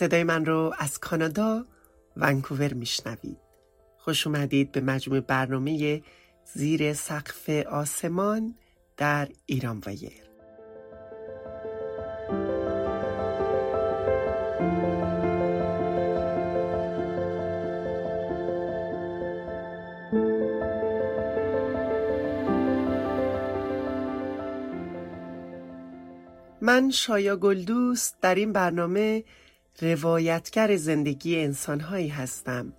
صدای من رو از کانادا ونکوور میشنوید. خوش اومدید به مجموع برنامه زیر سقف آسمان در ایران ویر من شایا گلدوست در این برنامه روایتگر زندگی انسانهایی هستم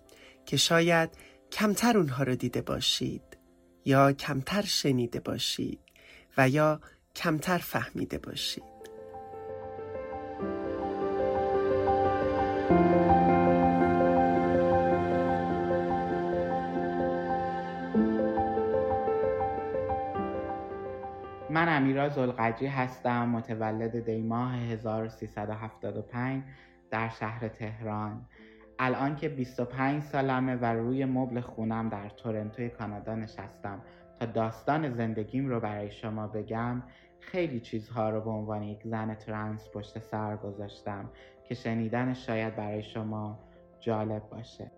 که شاید کمتر اونها رو دیده باشید یا کمتر شنیده باشید و یا کمتر فهمیده باشید. من امیرا زلقجی هستم متولد دیماه 1375 در شهر تهران. الان که 25 سالمه و روی مبل خونم در تورنتوی کانادا نشستم. تا داستان زندگیم رو برای شما بگم خیلی چیزها رو به عنوان یک زن ترنس پشت سر گذاشتم که شنیدن شاید برای شما جالب باشه.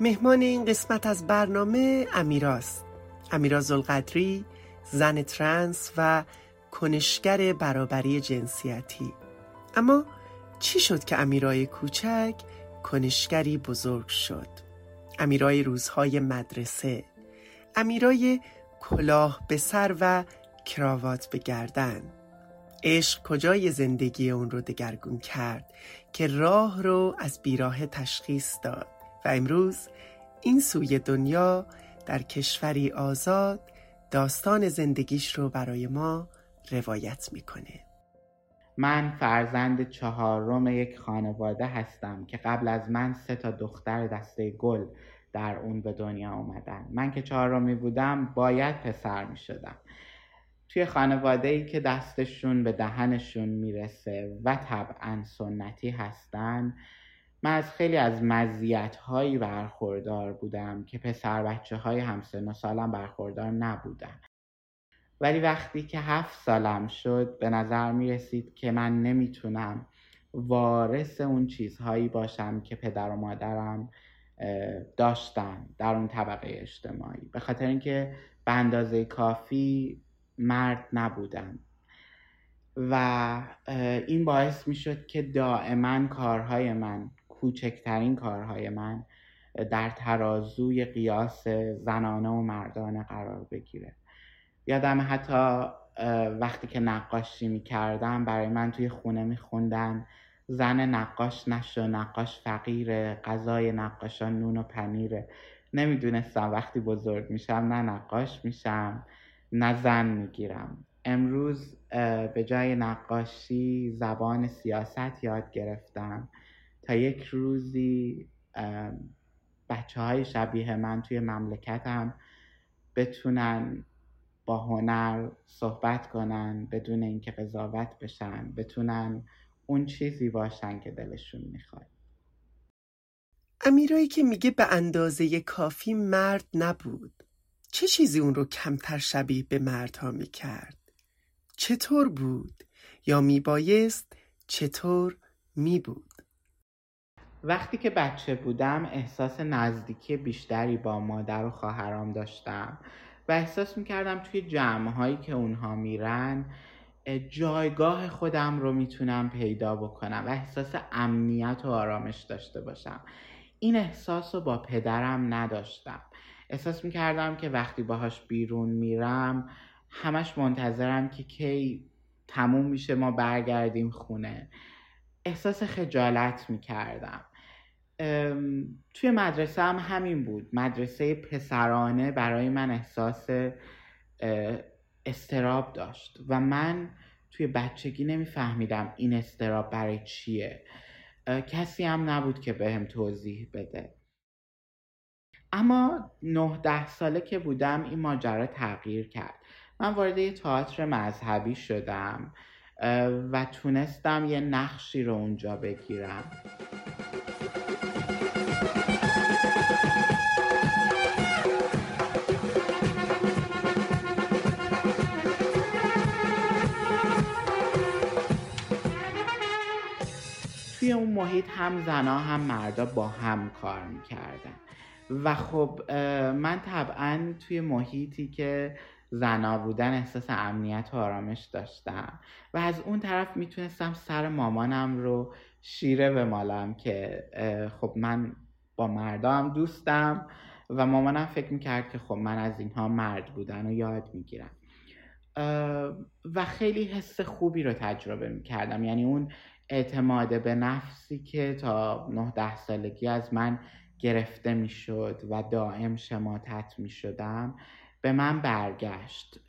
مهمان این قسمت از برنامه امیراست. امیرا زلقدری زن ترنس و کنشگر برابری جنسیتی. اما چی شد که امیرای کوچک کنشگری بزرگ شد؟ امیرای روزهای مدرسه امیرای کلاه به سر و کراوات به گردن. عشق کجای زندگی اون رو دگرگون کرد که راه رو از بیراه تشخیص داد و امروز این سوی دنیا در کشوری آزاد داستان زندگیش رو برای ما روایت می‌کنه. من فرزند چهارم یک خانواده هستم که قبل از من سه تا دختر دسته گل در اون به دنیا اومدن. من که چهارمی بودم باید پسر می شدم توی خانواده ای که دستشون به دهنشون می‌رسه و طبعا سنتی هستن من از خیلی از مزیت هایی برخوردار بودم که پسر بچه های همسن و سالم برخوردار نبودن. ولی وقتی که هفت سالم شد به نظر می رسید که من نمی‌تونم وارث اون چیزهایی باشم که پدر و مادرم داشتن در اون طبقه اجتماعی. به خاطر اینکه به اندازه کافی مرد نبودن و این باعث می شد که دائما کارهای من کوچکترین کارهای من در ترازوی قیاس زنانه و مردانه قرار بگیره. یادم حتی وقتی که نقاشی می کردم برای من توی خونه می خوندن زن نقاش نشو نقاش فقیره غذای نقاشان نون و پنیره. نمی‌دونستم وقتی بزرگ میشم نه نقاش میشم نه زن می‌گیرم. امروز به جای نقاشی زبان سیاست یاد گرفتم. تا یک روزی بچه های شبیه من توی مملکتم بتونن با هنر صحبت کنن بدون اینکه قضاوت بشن بتونن اون چیزی باشن که دلشون می‌خواد امیرایی که میگه به اندازه کافی مرد نبود چه چیزی اون رو کمتر شبیه به مردها می‌کرد؟ چطور بود؟ یا میبایست چطور میبود؟ وقتی که بچه بودم احساس نزدیکی بیشتری با مادر و خواهرام داشتم و احساس می‌کردم توی جمع هایی که اونها میرن جایگاه خودم رو می‌تونم پیدا بکنم و احساس امنیت و آرامش داشته باشم. این احساس رو با پدرم نداشتم. احساس می‌کردم که وقتی باهاش بیرون میرم همش منتظرم که کی تموم میشه ما برگردیم خونه. احساس خجالت می‌کردم. توی مدرسه هم همین بود. مدرسه پسرانه برای من احساس استراب داشت و من توی بچگی نمیفهمیدم این استراب برای چیه. کسی هم نبود که بهم به توضیح بده. اما نه ده ساله که بودم این ماجرا تغییر کرد. من وارد یه تئاتر مذهبی شدم. و تونستم یه نقشی رو اونجا بگیرم. توی اون محیط هم زنا هم مردا با هم کار می‌کردن. و خب من طبعا توی محیطی که زنا بودن احساس امنیت و آرامش داشتم. و از اون طرف می‌تونستم سر مامانم رو شیره بمالم که خب من با مردم دوستم و مامانم فکر می‌کرد که خب من از اینها مرد بودن و یاد می‌گیرم. و خیلی حس خوبی رو تجربه می‌کردم. یعنی اون اعتماد به نفسی که تا 9 سالگی از من گرفته می‌شد و دائم شماتت می‌شدم به من برگشت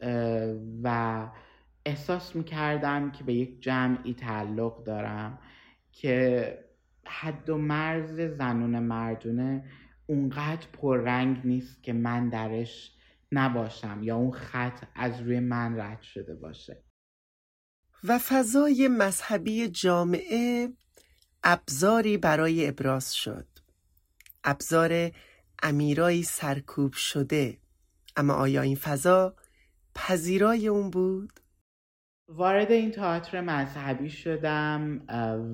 و احساس می‌کردم که به یک جمعی تعلق دارم که حد و مرز زنون مردونه اونقدر پررنگ نیست که من درش نباشم یا اون خط از روی من رد شده باشه. و فضای مذهبی جامعه ابزاری برای ابراز شد. ابزار امیرایی سرکوب شده. اما آیا این فضا پذیرای اون بود؟ وارد این تئاتر مذهبی شدم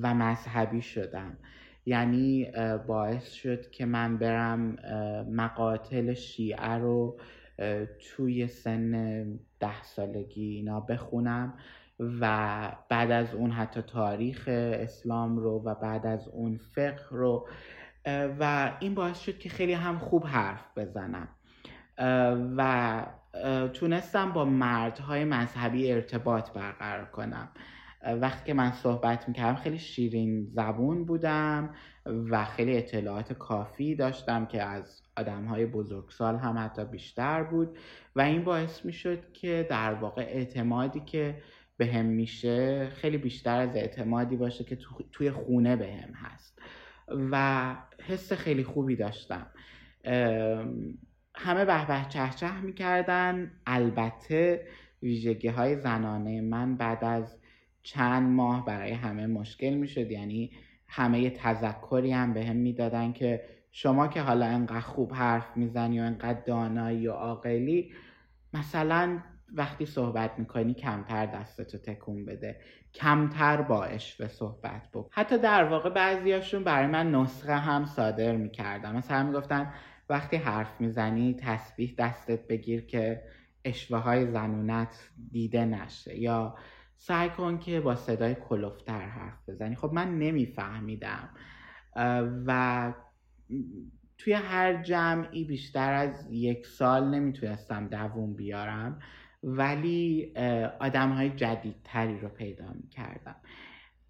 و مذهبی شدم یعنی باعث شد که من برم مقاتل شیعه رو توی سن ده سالگی اینا بخونم و بعد از اون حتی تاریخ اسلام رو و بعد از اون فقه رو و این باعث شد که خیلی هم خوب حرف بزنم و تونستم با مردهای مذهبی ارتباط برقرار کنم. وقتی که من صحبت می‌کردم خیلی شیرین زبون بودم و خیلی اطلاعات کافی داشتم که از آدم های بزرگسال هم حتی بیشتر بود و این باعث می‌شد که در واقع اعتمادی که به هم میشه خیلی بیشتر از اعتمادی باشه که توی خونه به هم هست. و حس خیلی خوبی داشتم. همه به به چه چه می‌کردن. البته ویژگی های زنانه من بعد از چند ماه برای همه مشکل می‌شد. یعنی همه یه تذکری هم به هم می‌دادن که شما که حالا انقدر خوب حرف می‌زنی و انقدر دانایی و عاقلی مثلا وقتی صحبت می‌کنی کمتر دستتو تکون بده. کمتر با به صحبت بود حتی در واقع بعضیاشون برای من نسخه هم صادر می‌کردن. مثلا می‌گفتن وقتی حرف می‌زنی تسبیح دستت بگیر که اشوه های زنونت دیده نشه. یا سعی کن که با صدای کلوفتر حرف بزنی. خب من نمیفهمیدم. و توی هر جمعی بیشتر از یک سال نمی‌تونستم دووم بیارم. ولی آدم های جدیدتری رو پیدا می‌کردم.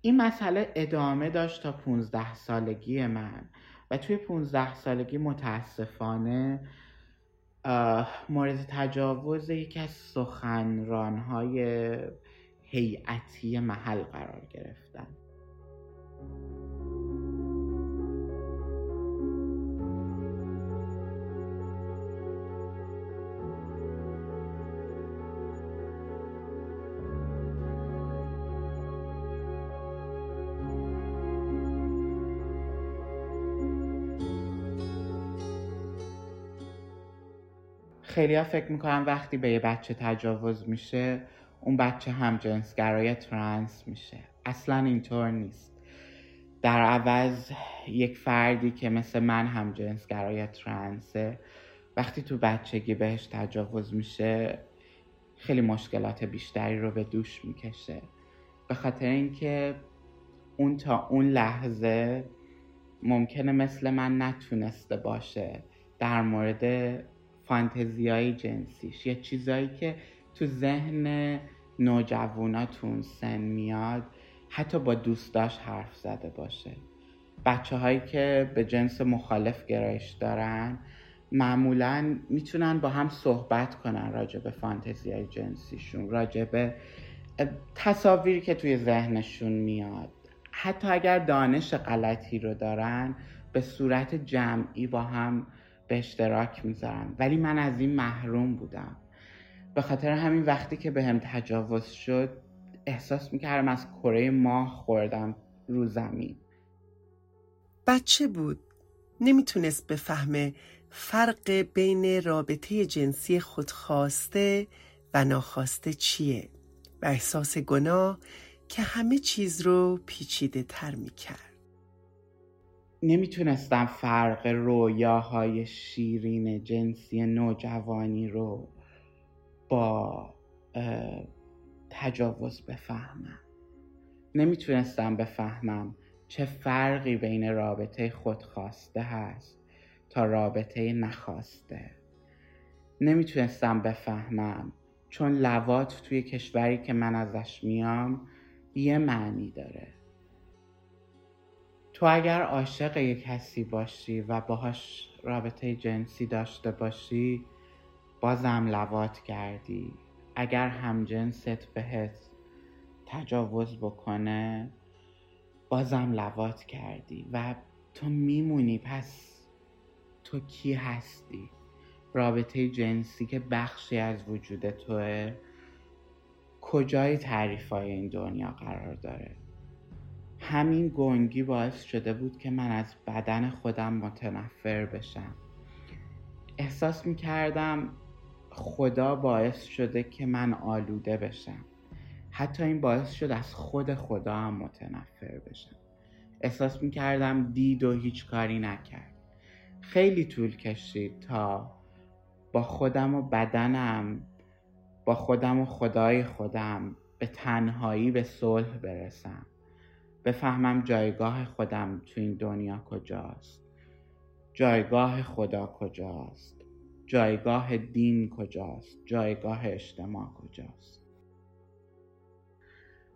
این مسئله ادامه داشت تا 15 سالگی من و توی 15 سالگی متاسفانه مورد تجاوز یکی از سخنرانهای هیئتی محل قرار گرفتن خیلی ها فکر می‌کنم وقتی به یه بچه تجاوز میشه اون بچه هم جنسگرای ترانس میشه. اصلا اینطور نیست. در عوض یک فردی که مثل من هم جنسگرای ترانسه وقتی تو بچگی بهش تجاوز میشه خیلی مشکلات بیشتری رو به دوش می‌کشه. به خاطر اینکه اون تا اون لحظه ممکنه مثل من نتونسته باشه. در مورد فانتزیای جنسیش یا چیزایی که تو ذهن نوجواناتون سن میاد حتی با دوستاش حرف زده باشه. بچه هایی که به جنس مخالف گرایش دارن معمولا می‌تونن با هم صحبت کنن راجع به فانتزی های جنسیشون راجع به تصاویری که توی ذهنشون میاد. حتی اگر دانش غلطی رو دارن به صورت جمعی با هم به اشتراک می‌ذارن ولی من از این محروم بودم. به خاطر همین وقتی که به هم تجاوز شد احساس می‌کردم از کره ماه خوردم رو زمین. بچه بود. نمی‌تونست بفهمه فرق بین رابطه جنسی خودخواسته و ناخواسته چیه و احساس گناه که همه چیز رو پیچیده تر می‌کرد. نمی‌تونستم فرق رویاهای شیرین جنسی نوجوانی رو با تجاوز بفهمم. نمی‌تونستم بفهمم چه فرقی بین رابطه خودخواسته هست تا رابطه نخواسته. نمی‌تونستم بفهمم چون لوات توی کشوری که من ازش میام یه معنی داره. تو اگر عاشق یک کسی باشی و باهاش رابطه جنسی داشته باشی بازم لوات کردی. اگر همجنست بهت تجاوز بکنه بازم لوات کردی و تو میمونی. پس تو کی هستی؟ رابطه جنسی که بخشی از وجود توه کجای تعریف های این دنیا قرار داره؟ همین گنگی باعث شده بود که من از بدن خودم متنفر بشم. احساس می کردم خدا باعث شده که من آلوده بشم. حتی این باعث شد از خود خدا هم متنفر بشم. احساس می کردم دید و هیچ کاری نکرد. خیلی طول کشید تا با خودم و بدنم با خودم و خدای خودم به تنهایی به صلح برسم. بفهمم جایگاه خودم تو این دنیا کجاست. جایگاه خدا کجاست؟ جایگاه دین کجاست؟ جایگاه اجتماع کجاست؟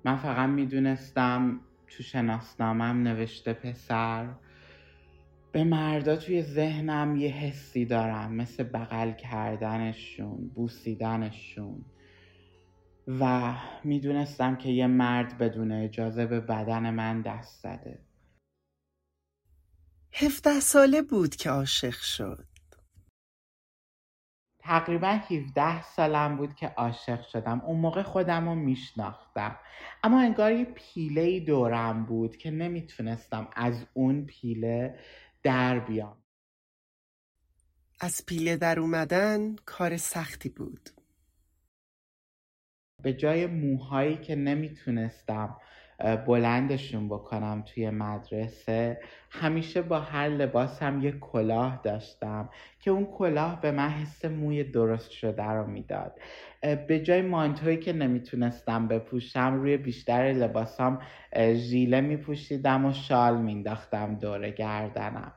من فقط می‌دونستم تو شناسنامم نوشته پسر به مردا توی ذهنم یه حسی دارم مثل بغل کردنشون بوسیدنشون. و می‌دونستم که یه مرد بدون اجازه به بدن من دست زده. هفته ساله بود که عاشق شد. تقریبا 17 سالم بود که عاشق شدم. اون موقع خودم رو میشناختم. اما انگار یه پیله دورم بود که نمی‌تونستم از اون پیله در بیام. از پیله در اومدن کار سختی بود. به جای موهایی که نمی‌تونستم بلندشون بکنم توی مدرسه همیشه با هر لباسم یه کلاه داشتم که اون کلاه به من حس موی درست شده رو می‌داد. به جای مانتویی که نمی‌تونستم بپوشم روی بیشتر لباسام ژیله میپوشیدم و شال مینداختم دور گردنم.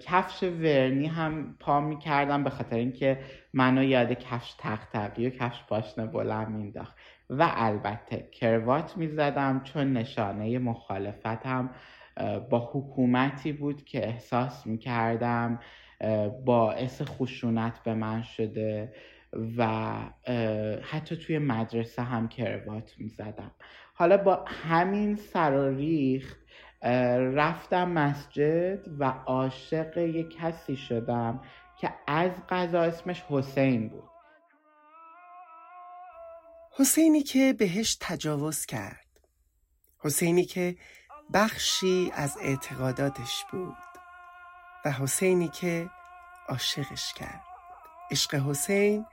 کفش ورنی هم پا می‌کردم به خاطر اینکه منو یاد کفش تقتقی و کفش پاشنه بلند مینداخت و البته کروات می‌زدم چون نشانه مخالفتم با حکومتی بود که احساس می‌کردم باعث خشونت به من شده و حتی توی مدرسه هم کروات می‌زدم. حالا با همین سر رفتم مسجد و عاشق یک کسی شدم که از قضا اسمش حسین بود. حسینی که بهش تجاوز کرد. حسینی که بخشی از اعتقاداتش بود. و حسینی که عاشقش کرد. عشق حسین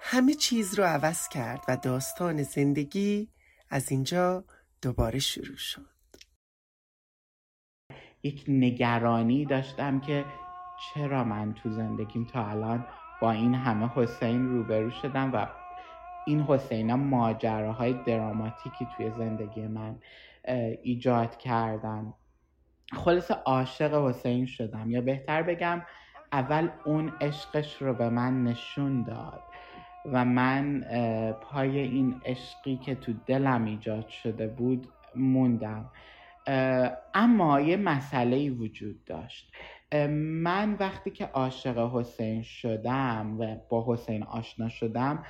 همه چیز رو عوض کرد و داستان زندگی از اینجا دوباره شروع شد. یک نگرانی داشتم که چرا من تو زندگیم تا الان با این همه حسین روبرو شدم و این حسین ها ماجراهای دراماتیکی توی زندگی من ایجاد کردن. خلاص عاشق حسین شدم. یا بهتر بگم اول اون عشقش رو به من نشون داد و من پای این عشقی که تو دلم ایجاد شده بود موندم. اما یه مسئله وجود داشت. من وقتی که عاشق حسین شدم و با حسین آشنا شدم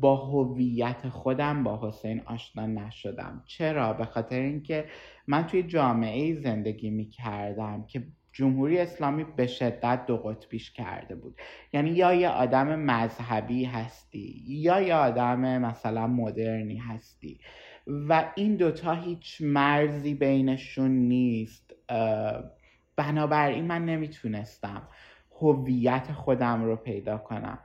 با هویت خودم با حسین آشنا نشدم. چرا؟ به خاطر اینکه من توی جامعه زندگی می کردم که جمهوری اسلامی به شدت دو قطبیش کرده بود. یعنی یا یه آدم مذهبی هستی یا یه آدم مثلا مدرنی هستی. و این دوتا هیچ مرزی بینشون نیست. بنابراین من نمی‌تونستم هویت خودم رو پیدا کنم.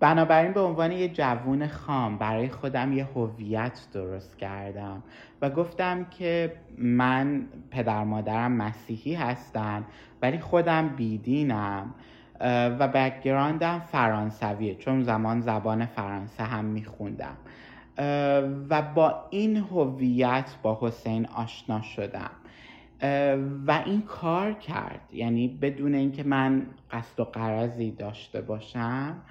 بنابراین به عنوان یه جوون خام برای خودم یه هویت درست کردم و گفتم که من پدر مادرم مسیحی هستن ولی خودم بیدینم و بکگراندم فرانسویه چون زمان زبان فرانسه هم میخوندم. و با این هویت با حسین آشنا شدم. و این کار کرد. یعنی بدون اینکه من قصد و قرضی داشته باشم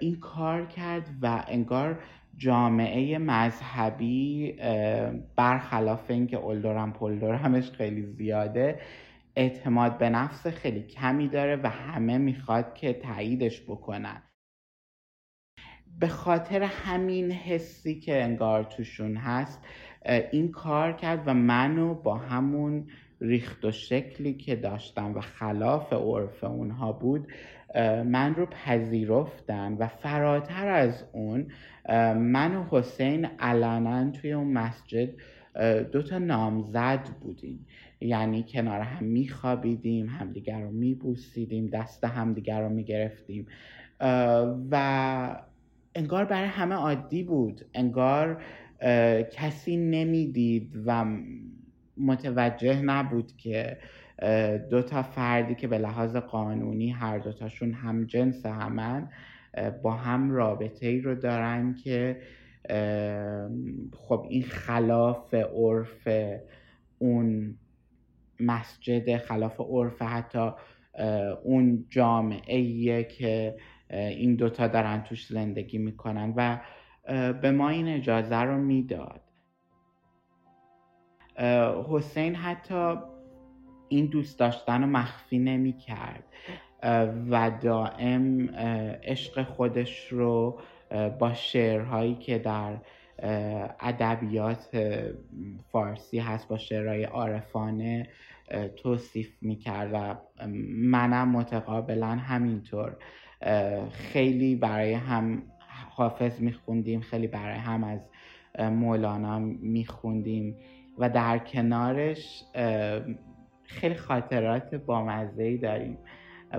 این کار کرد و انگار جامعه مذهبی برخلاف اینکه اولدورم پولدورمش خیلی زیاده اعتماد به نفس خیلی کمی داره و همه می‌خواد که تاییدش بکنن. به خاطر همین حسی که انگار توشون هست این کار کرد و منو با همون ریخت و شکلی که داشتم و خلاف عرف اونها بود من رو پذیرفتن و فراتر از اون من و حسین علنا توی اون مسجد دو تا نامزد بودیم. یعنی کنار هم میخوابیدیم همدیگر رو میبوسیدیم دست همدیگر رو می‌گرفتیم. و انگار برای همه عادی بود. انگار کسی نمی‌دید و متوجه نبود که دو تا فردی که به لحاظ قانونی هر دوتاشون هم جنس همن با هم رابطه ای رو دارن که خب این خلاف عرف اون مسجد خلاف عرف حتی اون جامعه که این دوتا دارن توش زندگی می‌کنن و به ما این اجازه رو می‌داد. حسین حتی این دوست داشتن رو مخفی نمی کرد و دائم عشق خودش رو با شعرهایی که در ادبیات فارسی هست با شعرهای عارفانه توصیف می‌کرد و منم متقابلا همینطور. خیلی برای هم حافظ میخوندیم خیلی برای هم از مولانا میخوندیم و در کنارش خیلی خاطرات بامزه ای داریم.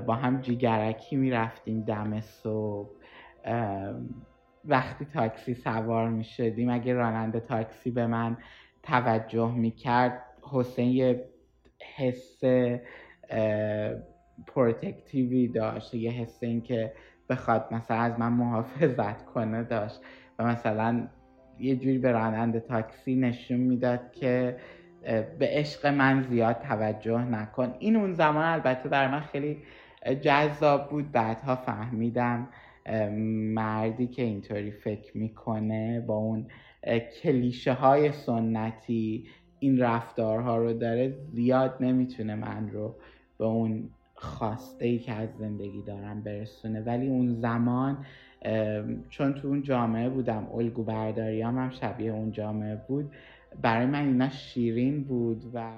با هم جیگرکی می‌رفتیم دم صبح. وقتی تاکسی سوار می شدیم اگه راننده تاکسی به من توجه می کرد حسین یه حس پروتکتیوی داشت. یه حس این که بخواد مثلا از من محافظت کنه داشت. و مثلا یه جوری به راننده تاکسی نشون می‌داد که به عشق من زیاد توجه نکن. این اون زمان البته در من خیلی جذاب بود. بعدها فهمیدم مردی که اینطوری فکر می‌کنه با اون کلیشه های سنتی این رفتارها رو داره زیاد نمی‌تونه من رو به اون خواسته ای که از زندگی دارم برسونه. ولی اون زمان چون تو اون جامعه بودم الگو برداریام هم شبیه اون جامعه بود برای من اینا شیرین بود و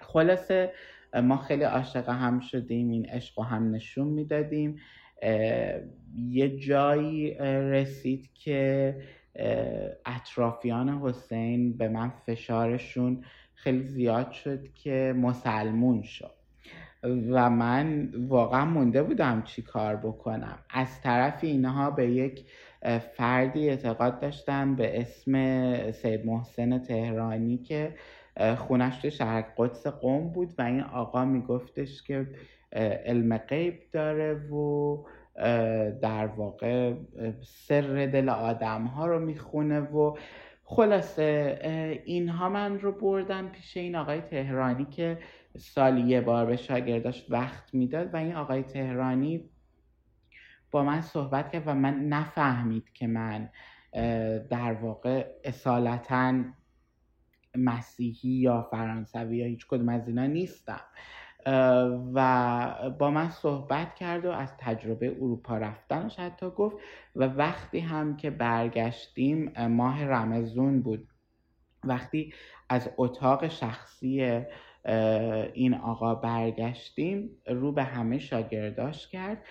خلاصه ما خیلی عاشق هم شدیم این عشق و هم نشون می‌دادیم. یه جایی رسید که اطرافیان حسین به من فشارشون خیلی زیاد شد که مسلمون شد. و من واقعا مونده بودم چی کار بکنم. از طرف اینها به یک فردی اعتقاد داشتن به اسم سید محسن تهرانی که خونش تو شهر قدس قوم بود و این آقا میگفتش که علم غیب داره و در واقع سر دل آدم ها رو می‌خونه و خلاصه اینها من رو بردن پیش این آقای تهرانی که سالی یه بار به شاگرداش وقت می‌داد و این آقای تهرانی با من صحبت کرد و من نفهمید که من در واقع اصالتا مسیحی یا فرانسوی یا هیچ کدوم از اینا نیستم. و با من صحبت کرد و از تجربه اروپا رفتنش حتی گفت و وقتی هم که برگشتیم ماه رمزون بود. وقتی از اتاق شخصی این آقا برگشتیم رو به همه شاگرداش کرد.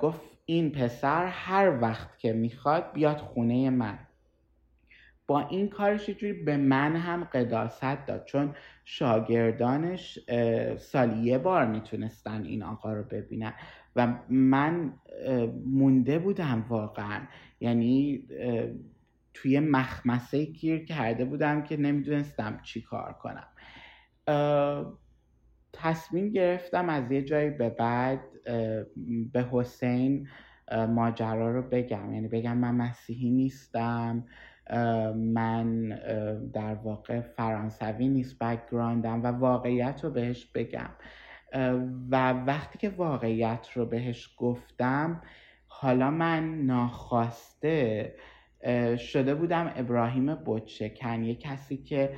گفت این پسر هر وقت که می‌خواد بیاد خونه من. با این کارش جوری به من هم قداست داد چون شاگردانش سالی یه بار می‌تونستن این آقا رو ببینن و من مونده بودم واقعا. یعنی توی مخمسه گیر کرده بودم که نمی‌دونستم چی کار کنم. تصمیم گرفتم از یه جایی به بعد به حسین ماجرا رو بگم. یعنی بگم من مسیحی نیستم. من در واقع فرانسوی نیست بکگراندم و واقعیت رو بهش بگم. و وقتی که واقعیت رو بهش گفتم حالا من ناخواسته شده بودم ابراهیم بوتشکن یه کسی که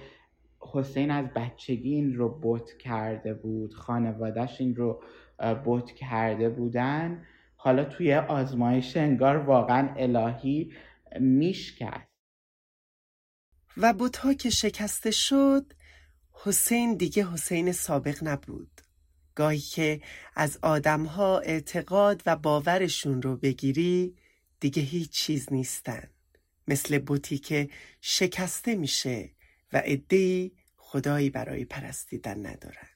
حسین از بچگی این رو بوت کرده بود خانوادهش این رو بوت کرده بودن حالا توی آزمایش انگار واقعا الهی میشکست و بوتها که شکسته شد حسین دیگه حسین سابق نبود. گاهی که از آدمها اعتقاد و باورشون رو بگیری دیگه هیچ چیز نیستن. مثل بوتی که شکسته میشه و ادهی خدایی برای پرستیدن ندارن.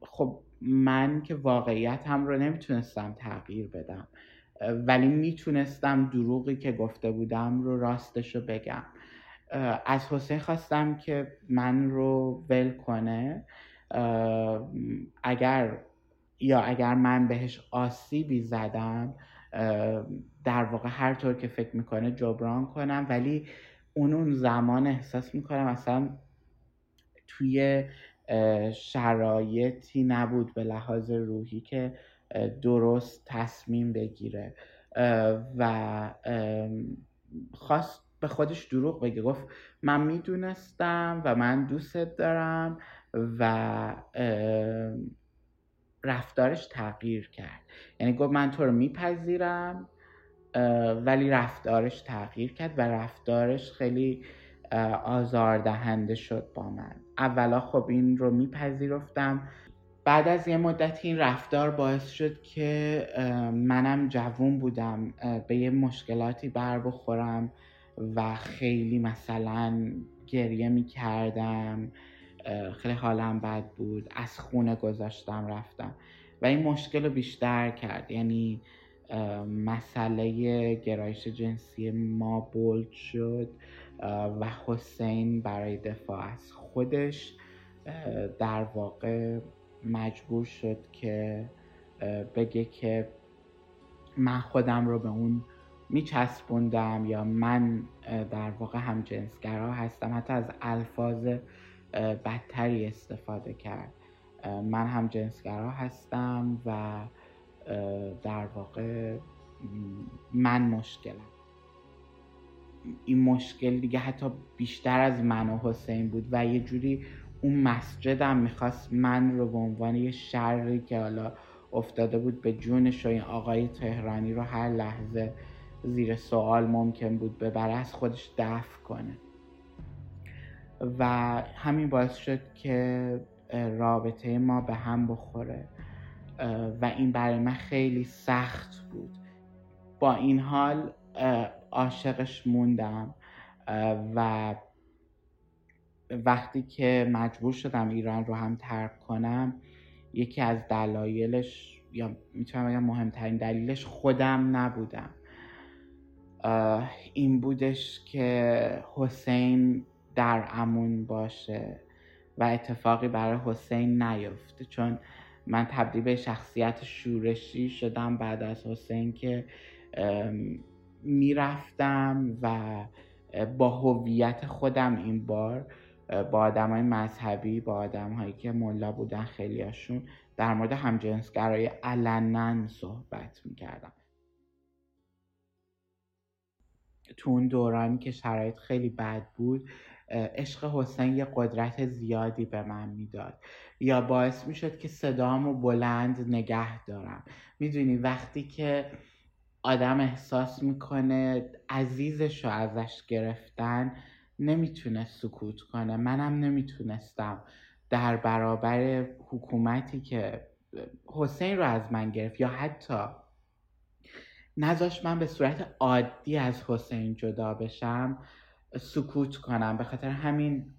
خب من که واقعیت هم رو نمی‌تونستم تغییر بدم. ولی می‌تونستم دروغی که گفته بودم رو راستش رو بگم از حسین خواستم که من رو ول کنه. اگر یا اگر من بهش آسیبی زدم در واقع هر طور که فکر می‌کنه جبران کنم. ولی اون اون زمان احساس می‌کنم اصلا توی شرایطی نبود به لحاظ روحی که درست تصمیم بگیره. و خواست به خودش دروغ بگه. گفت من می‌دونستم و من دوستت دارم و رفتارش تغییر کرد. یعنی گفت من تو رو میپذیرم ولی رفتارش تغییر کرد و رفتارش خیلی آزاردهنده شد با من. اولا خب این رو میپذیرفتم. بعد از یه مدت این رفتار باعث شد که منم جوون بودم به یه مشکلاتی بر بخورم و خیلی مثلا گریه می کردم خیلی حالم بد بود از خونه گذاشتم رفتم. و این مشکل رو بیشتر کرد. یعنی مسئله گرایش جنسی ما بولد شد و حسین برای دفاع از خودش در واقع مجبور شد که بگه که من خودم رو به اون میچسبوندم یا من در واقع هم جنسگرا هستم. حتی از الفاظ بدتری استفاده کرد. من هم جنسگرا هستم و در واقع من مشکلم. این مشکل دیگه حتی بیشتر از من و حسین بود و یه جوری اون مسجدم می‌خواست من رو به عنوان یه شری که حالا افتاده بود به جونش و این آقای تهرانی رو هر لحظه زیر سوال ممکن بود ببره از خودش دفع کنه. و همین باعث شد که رابطه ما به هم بخوره. و این برای من خیلی سخت بود. با این حال عاشقش موندم. و وقتی که مجبور شدم ایران رو هم ترک کنم یکی از دلایلش یا می‌تونم بگم مهمترین دلیلش خودم نبودم. این بودش که حسین در امون باشه و اتفاقی برای حسین نیفته چون من تبدیل به شخصیت شورشی شدم بعد از حسین که می‌رفتم و با هویت خودم این بار با آدم های مذهبی با آدم هایی که ملا بودن خیلیاشون در مورد همجنسگرایی علنا صحبت می‌کردم. تو اون دورانی که شرایط خیلی بد بود عشق حسین یه قدرت زیادی به من می‌داد. یا باعث می‌شد که صدامو بلند نگه دارم. می‌دونی وقتی که آدم احساس می‌کنه عزیزش رو ازش گرفتن نمی‌تونه سکوت کنه. منم نمی‌تونستم. در برابر حکومتی که حسین رو از من گرفت یا حتی نذاش من به صورت عادی از حسین جدا بشم سکوت کنم. به خاطر همین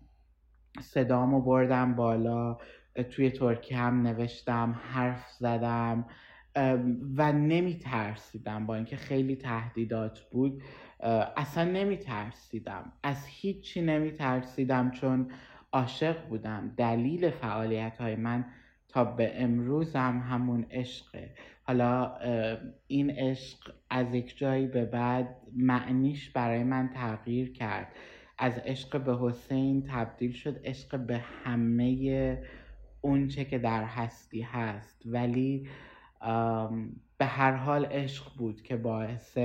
صدامو بردم بالا توی ترکیه هم نوشتم حرف زدم. و نمی ترسیدم با اینکه خیلی تهدیدات بود. اصلا نمی ترسیدم از هیچی نمی ترسیدم چون عاشق بودم. دلیل فعالیت های من تا به امروز هم همون عشقه. حالا این عشق از یک جایی به بعد معنیش برای من تغییر کرد. از عشق به حسین تبدیل شد عشق به همه اونچه که در هستی هست. ولی به هر حال عشق بود که باعث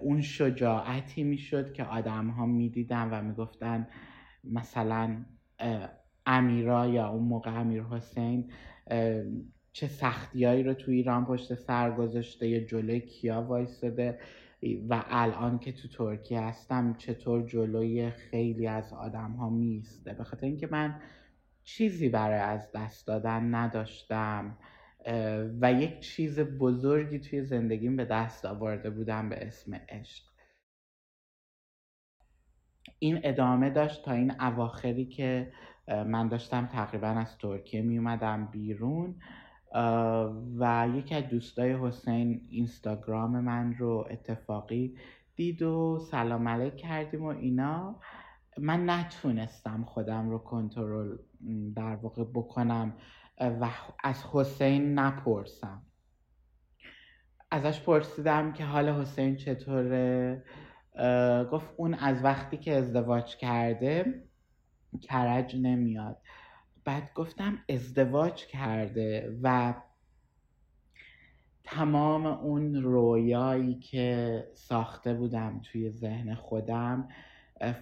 اون شجاعتی می‌شد که آدم ها می‌دیدن و می‌گفتن مثلا امیرا یا اون موقع امیر حسین چه سختیایی رو تو ایران پشت سر گذاشته یا جلوی کیا وایستده و الان که تو ترکیه هستم چطور جلوی خیلی از آدم ها میسته به خاطر اینکه من چیزی برای از دست دادن نداشتم. و یک چیز بزرگی توی زندگیم به دست آورده بودم به اسم عشق. این ادامه داشت تا این اواخری که من داشتم تقریبا از ترکیه می اومدم بیرون و یکی از دوستای حسین اینستاگرام من رو اتفاقی دید و سلام علیک کردیم و اینا. من نتونستم خودم رو کنترل در واقع بکنم. و از حسین نپرسم. ازش پرسیدم که حال حسین چطوره؟ گفت اون از وقتی که ازدواج کرده کرج نمیاد. بعد گفتم ازدواج کرده و تمام اون رویایی که ساخته بودم توی ذهن خودم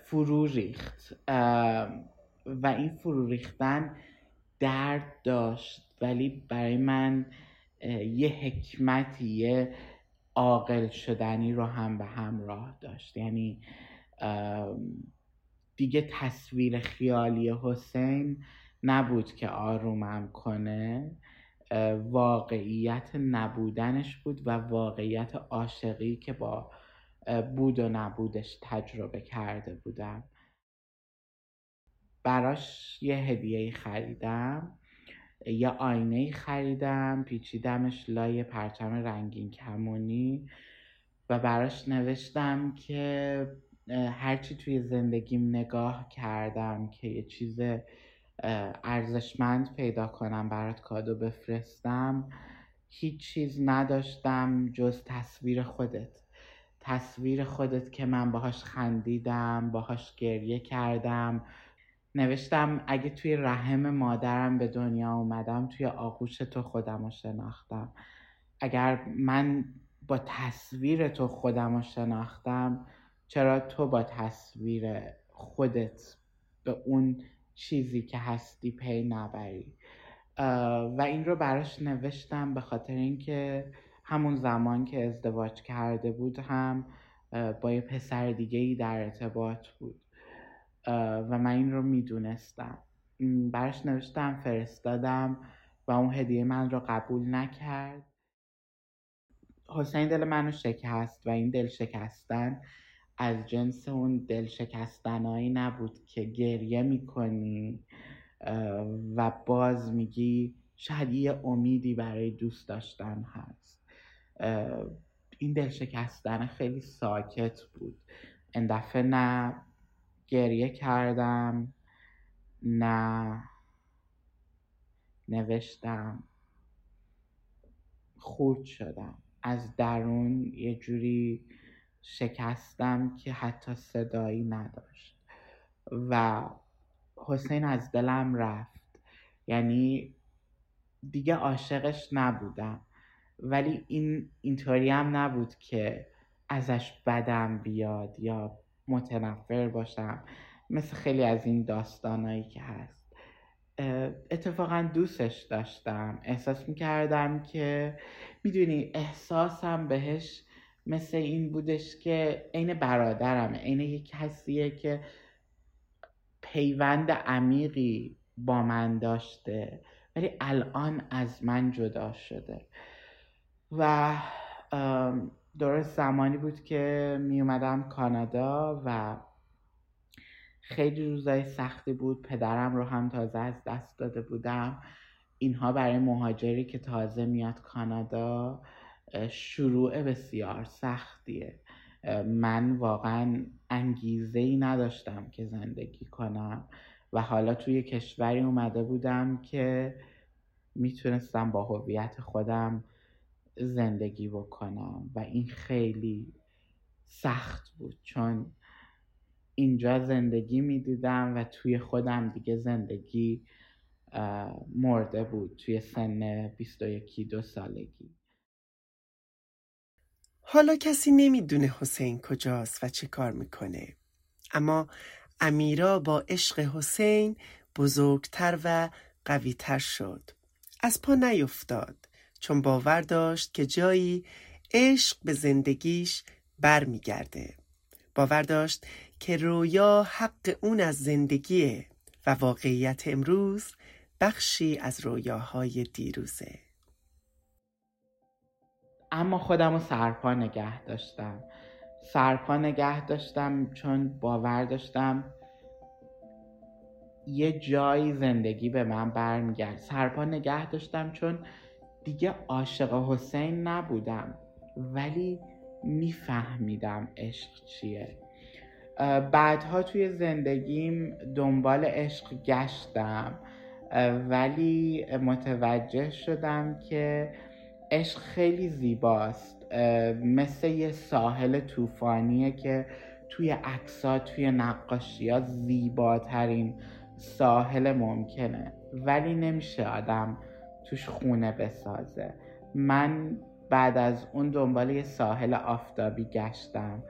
فرو ریخت. و این فرو ریختن درد داشت ولی برای من یه حکمتی یه عاقل شدنی رو هم به همراه داشت. یعنی دیگه تصویر خیالی حسین نبود که آرومم کنه. واقعیت نبودنش بود و واقعیت عاشقی که با بود و نبودش تجربه کرده بودم. براش یه هدیه خریدم یه آینه خریدم پیچیدمش لای پرچم رنگین کمونی و براش نوشتم که هرچی توی زندگیم نگاه کردم که یه چیز ارزشمند پیدا کنم برات کادو بفرستم هیچ چیز نداشتم جز تصویر خودت. تصویر خودت که من باهاش خندیدم باهاش گریه کردم. نوشتم اگه توی رحم مادرم به دنیا اومدم توی آغوش تو خودم رو شناختم. اگر من با تصویر تو خودم رو شناختم چرا تو با تصویر خودت به اون چیزی که هستی پی نبری؟ و این رو براش نوشتم به خاطر اینکه همون زمان که ازدواج کرده بود هم با یه پسر دیگه ای در ارتباط بود. و من این رو می‌دونستم. براش نوشتم فرستادم و اون هدیه من رو قبول نکرد. حسین دل منو شکست و این دل شکستن از جنس اون دل شکستنهایی نبود که گریه می‌کنی و باز میگی شاید یه امیدی برای دوست داشتن هست. این دل شکستن خیلی ساکت بود. این دفعه نه گریه کردم. نه. نوشتم. خورد شدم. از درون یه جوری شکستم که حتی صدایی نداشت. و حسین از دلم رفت. یعنی دیگه عاشقش نبودم. ولی این اینطوری هم نبود که ازش بدم بیاد یا متنفر باشم. مثل خیلی از این داستانایی که هست. اتفاقا دوستش داشتم. احساس می‌کردم که می‌دونی احساسم بهش مثل این بودش که عین برادرمه. عین یک کسیه که پیوند عمیقی با من داشته ولی الان از من جدا شده. و درست زمانی بود که می اومدم کانادا و خیلی روزای سختی بود. پدرم رو هم تازه از دست داده بودم. اینها برای مهاجری که تازه میاد کانادا شروع بسیار سختیه. من واقعا انگیزه ای نداشتم که زندگی کنم و حالا توی کشوری اومده بودم که می‌تونستم با هویت خودم زندگی بکنم و این خیلی سخت بود چون اینجا زندگی می‌دیدم و توی خودم دیگه زندگی مرده بود توی سن 21 دو سالگی. حالا کسی نمی‌دونه حسین کجاست و چه کار می‌کنه. اما امیرا با عشق حسین بزرگتر و قویتر شد. از پا نیفتاد. چون باور داشت که جایی عشق به زندگیش برمیگرده. باور داشت که رویا حق اون از زندگیه و واقعیت امروز بخشی از رویاهای دیروزه. اما خودم رو سرپا نگه داشتم. سرپا نگه داشتم چون باور داشتم یه جایی زندگی به من برمیگرد. سرپا نگه داشتم چون دیگه عاشق حسین نبودم ولی میفهمیدم عشق چیه. بعدها توی زندگیم دنبال عشق گشتم ولی متوجه شدم که عشق خیلی زیباست. مثل یه ساحل طوفانیه که توی عکسا توی نقاشی ها زیباترین ساحل ممکنه. ولی نمیشه آدم توش خونه بسازه. من بعد از اون دنبال یه ساحل آفتابی گشتم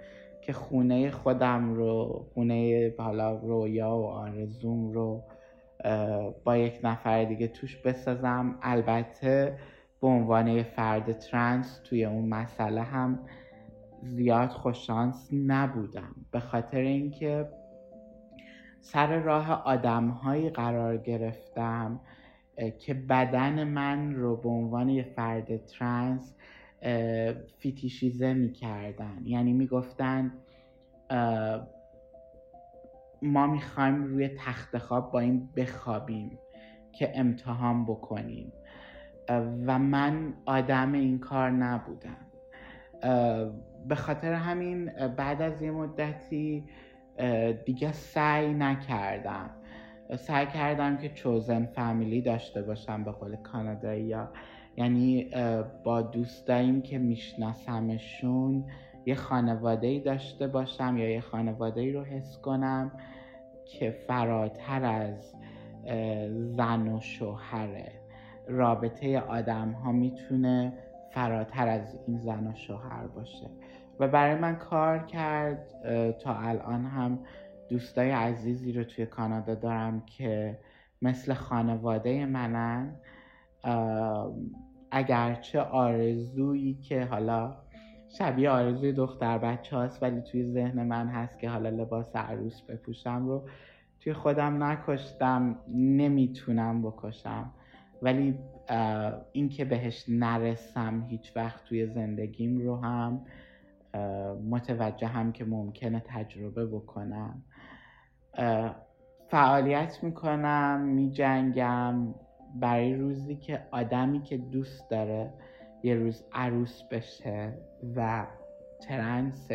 که خونه خودم رو خونه حالا رویا و آرزوم رو با یک نفر دیگه توش بسازم. البته به عنوان فرد ترنس توی اون مسئله هم زیاد خوششانس نبودم. به خاطر اینکه سر راه آدمهایی قرار گرفتم که بدن من رو به عنوان یه فرد ترنس فیتیشیزه می‌کردن. یعنی می‌گفتن ما می‌خوایم روی تخت خواب با این بخوابیم که امتحان بکنیم. و من آدم این کار نبودم. به خاطر همین بعد از یه مدتی دیگه سعی نکردم. سعی کردم که چوزن فامیلی داشته باشم به قول کانادایی یا یعنی با دوستاییم که میشناسمشون یه خانواده ای داشته باشم یا یه خانواده ای رو حس کنم که فراتر از زن و شوهره. رابطه آدم ها می‌تونه فراتر از این زن و شوهر باشه. و برای من کار کرد تا الان هم دوستای عزیزی رو توی کانادا دارم که مثل خانواده منن. اگرچه آرزویی که حالا شبیه آرزوی دختر بچه هاست ولی توی ذهن من هست که حالا لباس عروس بپوشم رو توی خودم نکشتم نمی‌تونم بکشم. ولی این که بهش نرسم هیچ وقت توی زندگیم رو هم متوجه هم که ممکنه تجربه بکنم. فعالیت می‌کنم میجنگم. برای روزی که آدمی که دوست داره یه روز عروس بشه و ترنس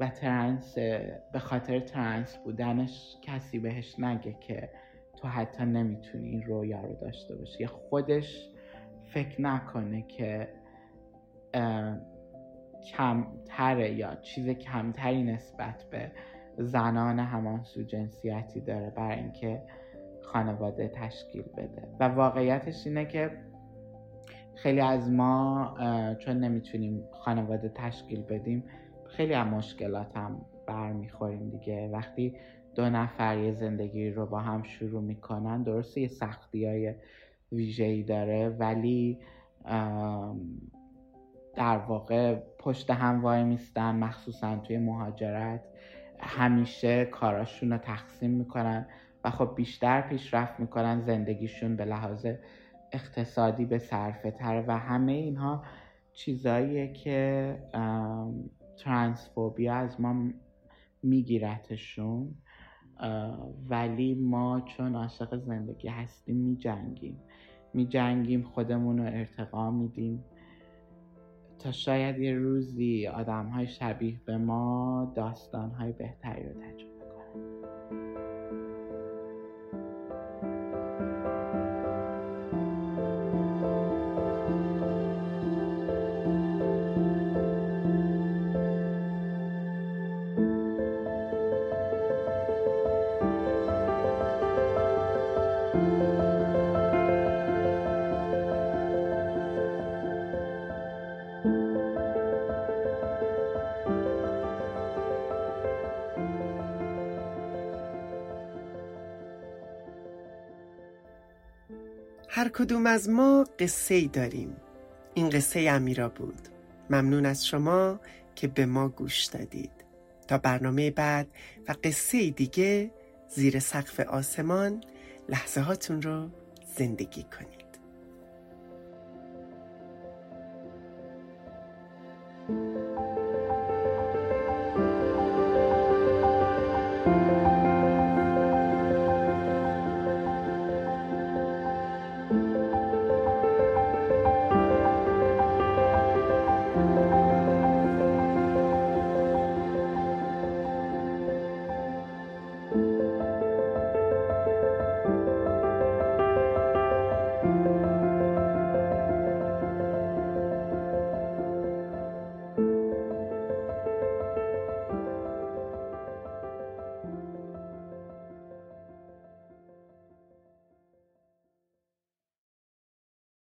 و ترنس به خاطر ترنس بودنش کسی بهش نگه که تو حتی نمی‌تونی این رویا رو داشته باشی. خودش فکر نکنه که کمتره یا چیز کمتری نسبت به زنان همان سو جنسیتی داره برای اینکه خانواده تشکیل بده. و واقعیتش اینه که خیلی از ما چون نمی‌تونیم خانواده تشکیل بدیم خیلی از مشکلات هم برمیخوریم دیگه. وقتی دو نفر یه زندگی رو با هم شروع می‌کنن درسته یه سختی های ویژه‌ای داره ولی در واقع پشت هم وای میستن مخصوصا توی مهاجرت. همیشه کاراشون رو تقسیم می‌کنن و خب بیشتر پیشرفت می‌کنن زندگیشون به لحاظ اقتصادی به صرفه تر و همه اینها چیزاییه که ترانسفوبیا از ما میگیرتشون. ولی ما چون عاشق زندگی هستیم میجنگیم. میجنگیم خودمون رو ارتقا میدیم. تا شاید یه روزی آدم های شبیه به ما داستان های بهتری رو تجربه هر کدوم از ما قصه داریم. این قصه امیرا بود. ممنون از شما که به ما گوش دادید. تا برنامه بعد و قصه دیگه زیر سقف آسمان لحظه هاتون رو زندگی کنید.